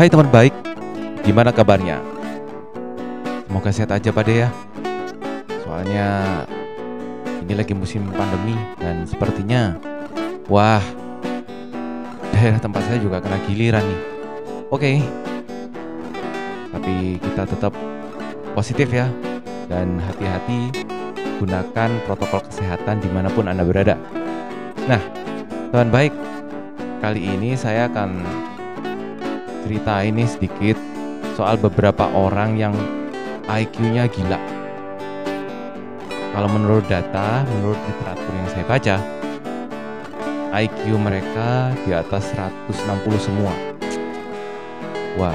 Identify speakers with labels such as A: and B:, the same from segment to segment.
A: Hai teman baik, gimana kabarnya? Semoga sehat aja pada ya. Soalnya ini lagi musim pandemi dan sepertinya wah daerah tempat saya juga kena giliran nih. Oke. Tapi kita tetap positif ya dan hati-hati gunakan protokol kesehatan di mana pun Anda berada. Nah, teman baik, kali ini saya akan cerita ini sedikit soal beberapa orang yang IQ-nya gila. Kalau menurut data, menurut literatur yang saya baca, IQ mereka di atas 160 semua. Wah,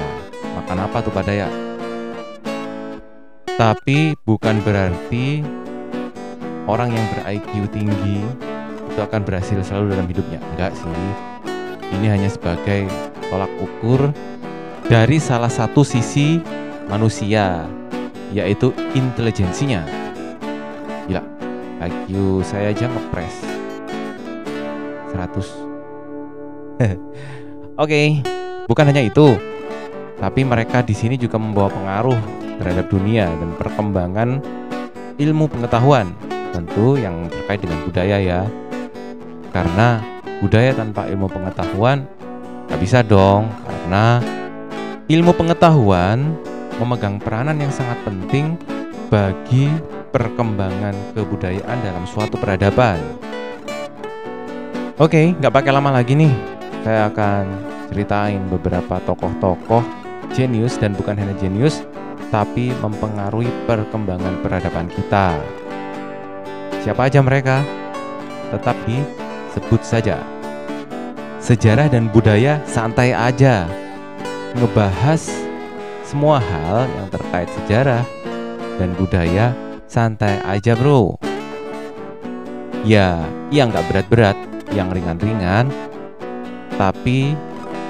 A: makan apa tuh pada ya? Tapi bukan berarti orang yang ber-IQ tinggi itu akan berhasil selalu dalam hidupnya. Enggak sih. Ini hanya sebagai tolak ukur dari salah satu sisi manusia, yaitu intelijensinya. Gila, IQ saya aja ngepres 100. Oke, bukan hanya itu, tapi mereka di sini juga membawa pengaruh terhadap dunia dan perkembangan ilmu pengetahuan, tentu yang terkait dengan budaya ya. Karena budaya tanpa ilmu pengetahuan Gak bisa dong, karena ilmu pengetahuan memegang peranan yang sangat penting bagi perkembangan kebudayaan dalam suatu peradaban. Oke, nggak pakai lama lagi nih. Saya akan ceritain beberapa tokoh-tokoh jenius dan bukan hanya jenius, tapi mempengaruhi perkembangan peradaban kita. Siapa aja mereka? Tetap disebut saja sejarah dan budaya santai aja. Ngebahas semua hal yang terkait sejarah dan budaya santai aja bro. Ya, yang nggak berat-berat, yang ringan-ringan, tapi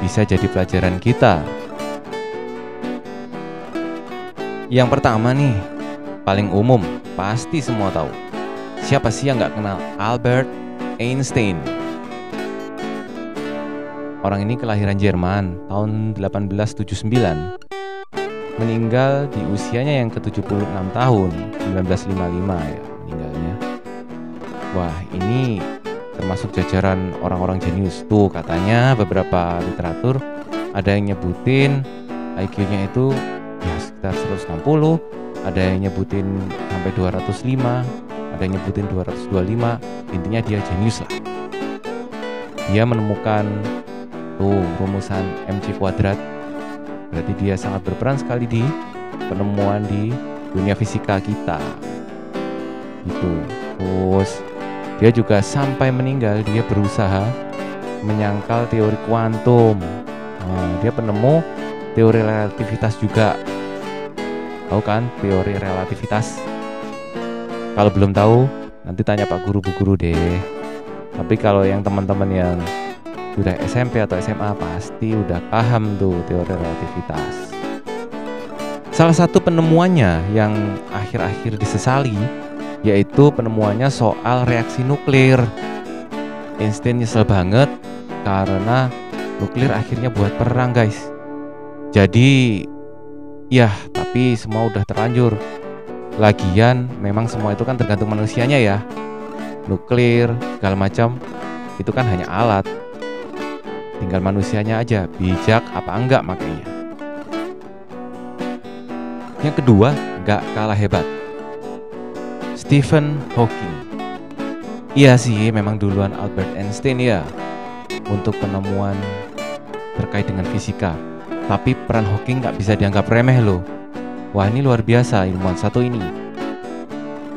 A: bisa jadi pelajaran kita. Yang pertama nih, paling umum, pasti semua tahu. Siapa sih yang nggak kenal Albert Einstein? Orang ini kelahiran Jerman tahun 1879. Meninggal di usianya yang ke-76 tahun, 1955 ya meninggalnya. Wah, ini termasuk jajaran orang-orang jenius. Tuh katanya beberapa literatur ada yang nyebutin IQ-nya itu ya sekitar 160, ada yang nyebutin sampai 205, ada yang nyebutin 225. Intinya dia jenius lah. Dia menemukan Tuh, rumusan MC kuadrat. Berarti dia sangat berperan sekali di penemuan di dunia fisika kita. Itu. Terus dia juga sampai meninggal dia berusaha menyangkal teori kuantum. Nah, dia penemu teori relativitas juga. Tahu kan teori relativitas? Kalau belum tahu, nanti tanya Pak Guru Bu Guru deh. Tapi kalau yang teman-teman yang sudah SMP atau SMA pasti udah paham tuh teori relativitas. Salah satu penemuannya yang akhir-akhir disesali yaitu penemuannya soal reaksi nuklir. Einstein nyesel banget karena nuklir akhirnya buat perang guys. Jadi ya tapi semua udah terlanjur. Lagian memang semua itu kan tergantung manusianya ya. Nuklir segala macam itu kan hanya alat Tinggal manusianya aja bijak apa enggak makanya. Yang kedua, enggak kalah hebat. Stephen Hawking. Iya sih, memang duluan Albert Einstein ya untuk penemuan terkait dengan fisika. Tapi peran Hawking nggak bisa dianggap remeh loh. Wah ini luar biasa ilmuwan satu ini.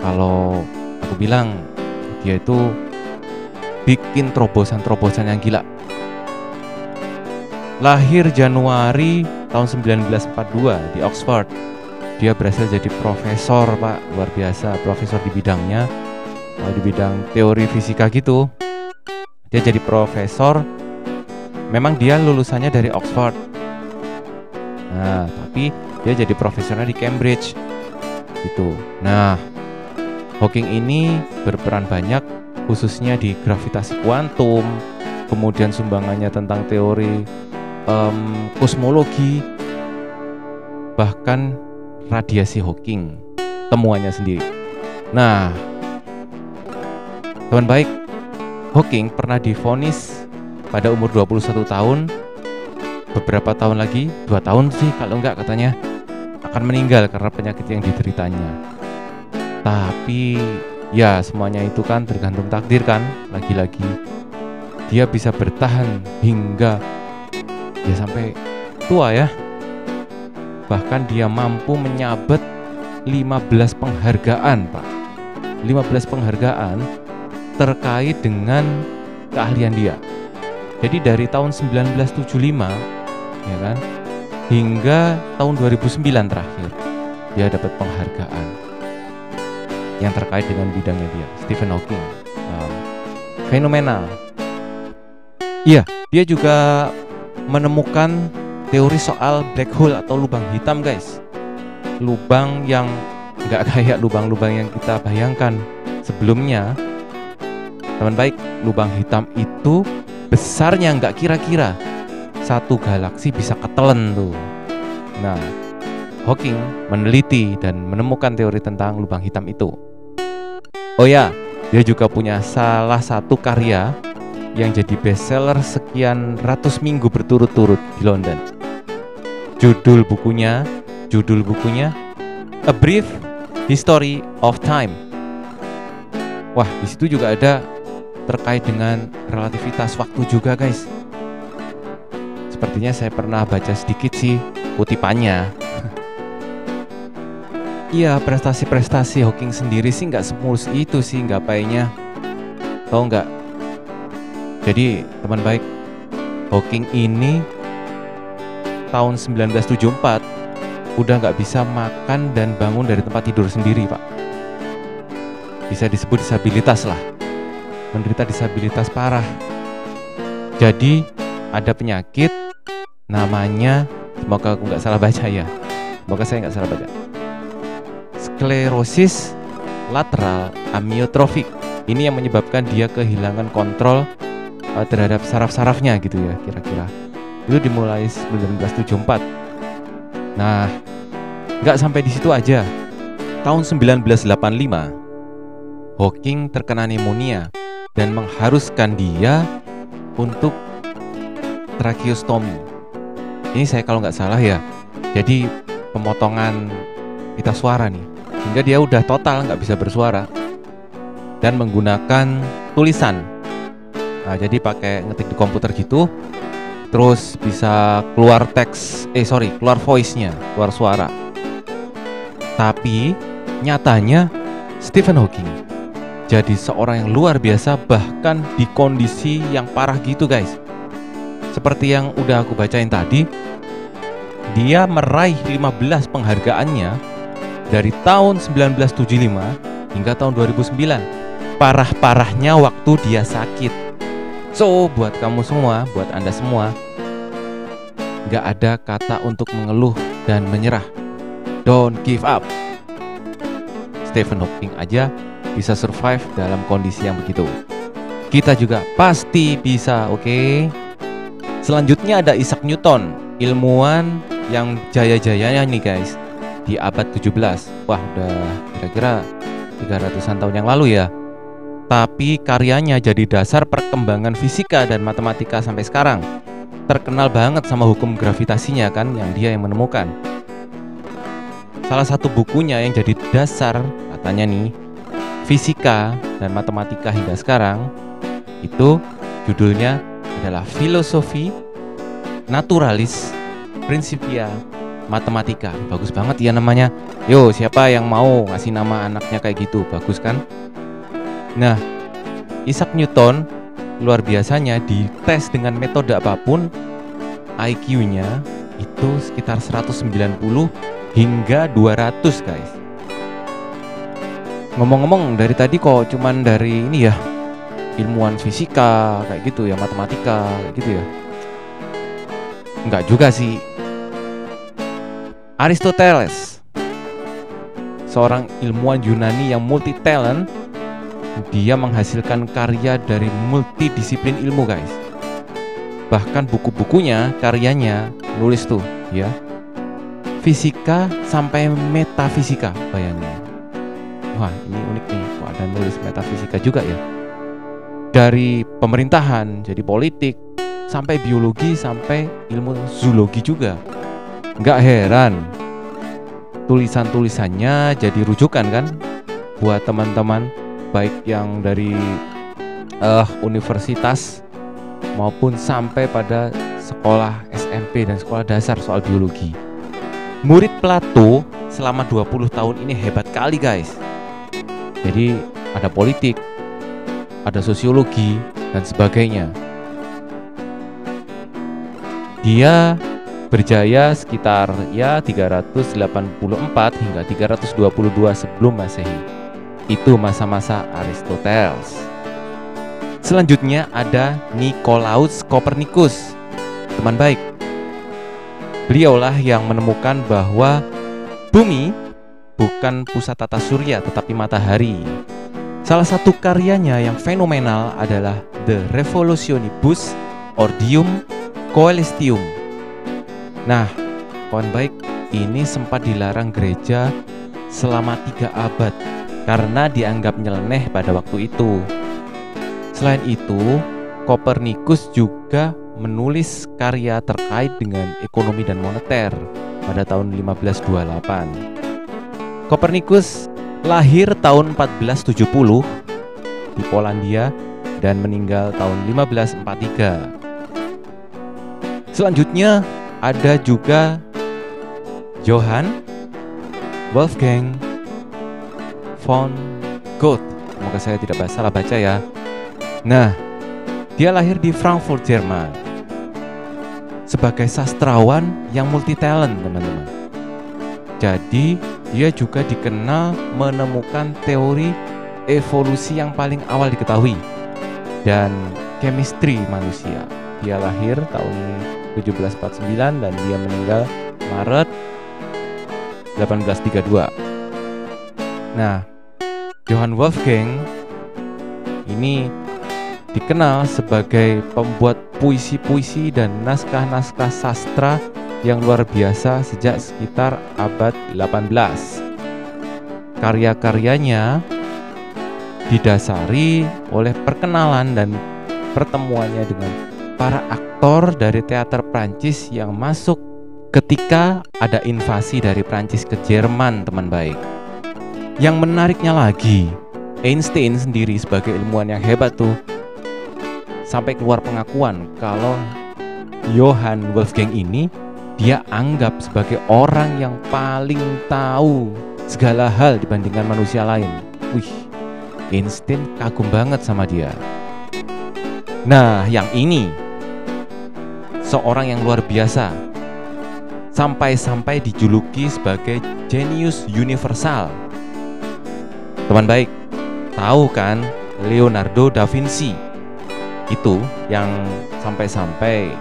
A: Kalau aku bilang dia itu bikin terobosan-terobosan yang gila Lahir Januari tahun 1942 di Oxford. Dia berhasil jadi profesor, Pak. Luar biasa, profesor di bidangnya. di bidang teori fisika gitu. Dia jadi profesor. Memang dia lulusannya dari Oxford. Nah, tapi dia jadi profesornya di Cambridge. Gitu. Nah, Hawking ini berperan banyak khususnya di gravitasi kuantum, kemudian sumbangannya tentang teori um, kosmologi, bahkan radiasi Hawking temuannya sendiri. Nah, teman baik, Hawking pernah difonis pada umur 21 tahun beberapa tahun lagi, dua tahun sih kalau enggak katanya akan meninggal karena penyakit yang dideritanya. Tapi ya semuanya itu kan tergantung takdir kan, lagi-lagi dia bisa bertahan hingga ya sampai tua ya. Bahkan dia mampu menyabet 15 penghargaan, Pak. 15 penghargaan terkait dengan keahlian dia. Jadi dari tahun 1975 ya kan, hingga tahun 2009 terakhir dia dapat penghargaan yang terkait dengan bidangnya dia, Stephen Hawking. Um, fenomenal. Iya, dia juga menemukan teori soal black hole atau lubang hitam, guys. Lubang yang nggak kayak lubang-lubang yang kita bayangkan sebelumnya Teman baik, lubang hitam itu besarnya nggak kira-kira satu galaksi bisa ketelen tuh. Nah, Hawking meneliti dan menemukan teori tentang lubang hitam itu. Oh ya, dia juga punya salah satu karya yang jadi bestseller sekian ratus minggu berturut-turut di London. Judul bukunya, judul bukunya A Brief History of Time. Wah, di situ juga ada terkait dengan relativitas waktu juga guys sepertinya saya pernah baca sedikit sih kutipannya Iya prestasi-prestasi Hawking sendiri sih nggak semulus itu sih nggak payahnya Tahu nggak? Jadi teman baik Hawking ini tahun 1974 udah nggak bisa makan dan bangun dari tempat tidur sendiri pak Bisa disebut disabilitas lah menderita disabilitas parah. Jadi ada penyakit namanya semoga aku nggak salah baca ya. Semoga saya nggak salah baca. Sklerosis lateral amiotrofik. Ini yang menyebabkan dia kehilangan kontrol uh, terhadap saraf-sarafnya gitu ya kira-kira. Itu dimulai 1974. Nah, nggak sampai di situ aja. Tahun 1985, Hawking terkena pneumonia dan mengharuskan dia untuk tracheostomy. Ini saya kalau nggak salah ya. Jadi pemotongan pita suara nih, hingga dia udah total nggak bisa bersuara dan menggunakan tulisan. Nah, jadi pakai ngetik di komputer gitu, terus bisa keluar teks, eh sorry, keluar voice-nya, keluar suara. Tapi nyatanya Stephen Hawking jadi seorang yang luar biasa bahkan di kondisi yang parah gitu guys. Seperti yang udah aku bacain tadi dia meraih 15 penghargaannya dari tahun 1975 hingga tahun 2009 parah-parahnya waktu dia sakit so buat kamu semua buat anda semua gak ada kata untuk mengeluh dan menyerah don't give up Stephen Hawking aja bisa survive dalam kondisi yang begitu. Kita juga pasti bisa, oke? Okay? Selanjutnya ada Isaac Newton, ilmuwan yang jaya-jayanya nih guys di abad 17. Wah, udah kira-kira 300-an tahun yang lalu ya. Tapi karyanya jadi dasar perkembangan fisika dan matematika sampai sekarang. Terkenal banget sama hukum gravitasinya kan yang dia yang menemukan. Salah satu bukunya yang jadi dasar katanya nih fisika dan matematika hingga sekarang itu judulnya adalah filosofi naturalis principia matematika bagus banget ya namanya yo siapa yang mau ngasih nama anaknya kayak gitu bagus kan nah Isaac Newton luar biasanya dites dengan metode apa pun IQ-nya itu sekitar 190 hingga 200 guys. Ngomong-ngomong dari tadi kok cuman dari ini ya ilmuwan fisika kayak gitu ya matematika kayak gitu ya. Enggak juga sih. Aristoteles Seorang ilmuwan Yunani yang multi talent Dia menghasilkan karya dari multidisiplin ilmu guys bahkan buku-bukunya, karyanya nulis tuh ya. Fisika sampai metafisika, bayangin. Wah, ini unik nih, kok ada nulis metafisika juga ya. Dari pemerintahan, jadi politik, sampai biologi, sampai ilmu zoologi juga. Nggak heran, tulisan-tulisannya jadi rujukan kan buat teman-teman baik yang dari uh, universitas maupun sampai pada sekolah SMP dan sekolah dasar soal biologi. Murid Plato selama 20 tahun ini hebat kali guys. Jadi ada politik, ada sosiologi dan sebagainya. Dia berjaya sekitar ya 384 hingga 322 sebelum Masehi. Itu masa-masa Aristoteles. Selanjutnya ada Nikolaus Kopernikus, teman baik. Beliaulah yang menemukan bahwa bumi bukan pusat tata surya tetapi matahari. Salah satu karyanya yang fenomenal adalah The Revolutionibus Ordium Coelestium. Nah, kawan baik, ini sempat dilarang gereja selama tiga abad karena dianggap nyeleneh pada waktu itu. Selain itu, Kopernikus juga menulis karya terkait dengan ekonomi dan moneter pada tahun 1528. Kopernikus lahir tahun 1470 di Polandia dan meninggal tahun 1543. Selanjutnya ada juga Johann Wolfgang von Goethe. Semoga saya tidak salah baca ya. Nah, dia lahir di Frankfurt, Jerman. Sebagai sastrawan yang multi talent, teman-teman. Jadi, dia juga dikenal menemukan teori evolusi yang paling awal diketahui dan chemistry manusia. Dia lahir tahun 1749 dan dia meninggal Maret 1832. Nah, Johann Wolfgang ini dikenal sebagai pembuat puisi-puisi dan naskah-naskah sastra yang luar biasa sejak sekitar abad 18. Karya-karyanya didasari oleh perkenalan dan pertemuannya dengan para aktor dari teater Prancis yang masuk ketika ada invasi dari Prancis ke Jerman, teman baik. Yang menariknya lagi, Einstein sendiri sebagai ilmuwan yang hebat tuh sampai keluar pengakuan kalau Johann Wolfgang ini dia anggap sebagai orang yang paling tahu segala hal dibandingkan manusia lain. Wih, Einstein kagum banget sama dia. Nah, yang ini seorang yang luar biasa. Sampai-sampai dijuluki sebagai genius universal. Teman baik, tahu kan Leonardo da Vinci? itu yang sampai-sampai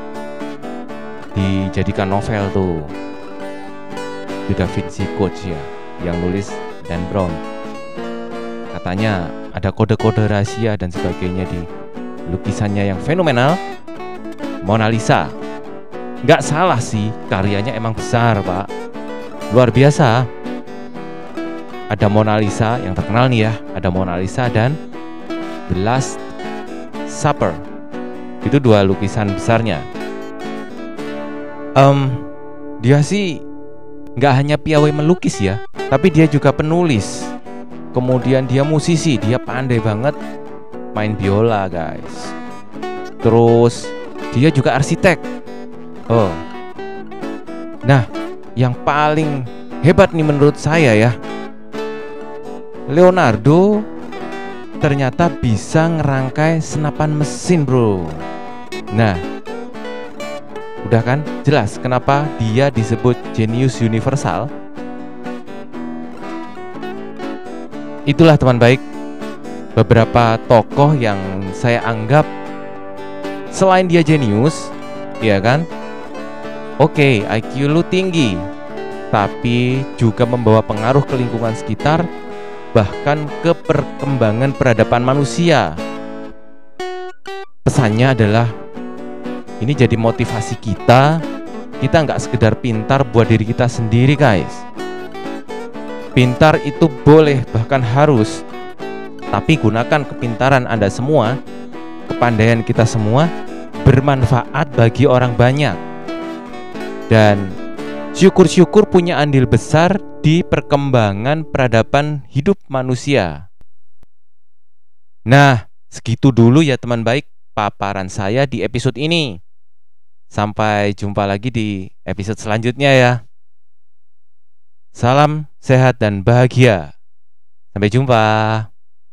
A: dijadikan novel tuh. Di Da Vinci Code ya yang nulis Dan Brown. Katanya ada kode-kode rahasia dan sebagainya di lukisannya yang fenomenal. Mona Lisa. Nggak salah sih karyanya emang besar pak. Luar biasa ada Mona Lisa yang terkenal nih ya ada Mona Lisa dan The Last Supper. Itu dua lukisan besarnya. Um, dia sih nggak hanya piawai melukis ya, tapi dia juga penulis. Kemudian dia musisi, dia pandai banget main biola guys. Terus dia juga arsitek. Oh, nah yang paling hebat nih menurut saya ya, Leonardo ternyata bisa ngerangkai senapan mesin bro. Nah Udah kan? Jelas kenapa dia disebut genius universal. Itulah teman baik Beberapa tokoh yang saya anggap Selain dia jenius Ya kan? Oke IQ lu tinggi Tapi juga membawa pengaruh ke lingkungan sekitar bahkan ke perkembangan peradaban manusia. Pesannya adalah Ini jadi motivasi kita. Kita nggak sekedar pintar buat diri kita sendiri, guys. Pintar itu boleh, bahkan harus. Tapi gunakan kepintaran Anda semua, kepandaian kita semua bermanfaat bagi orang banyak. Dan syukur-syukur punya andil besar di perkembangan peradaban hidup manusia. Nah, segitu dulu ya teman baik paparan saya di episode ini. Sampai jumpa lagi di episode selanjutnya ya. Salam sehat dan bahagia. Sampai jumpa.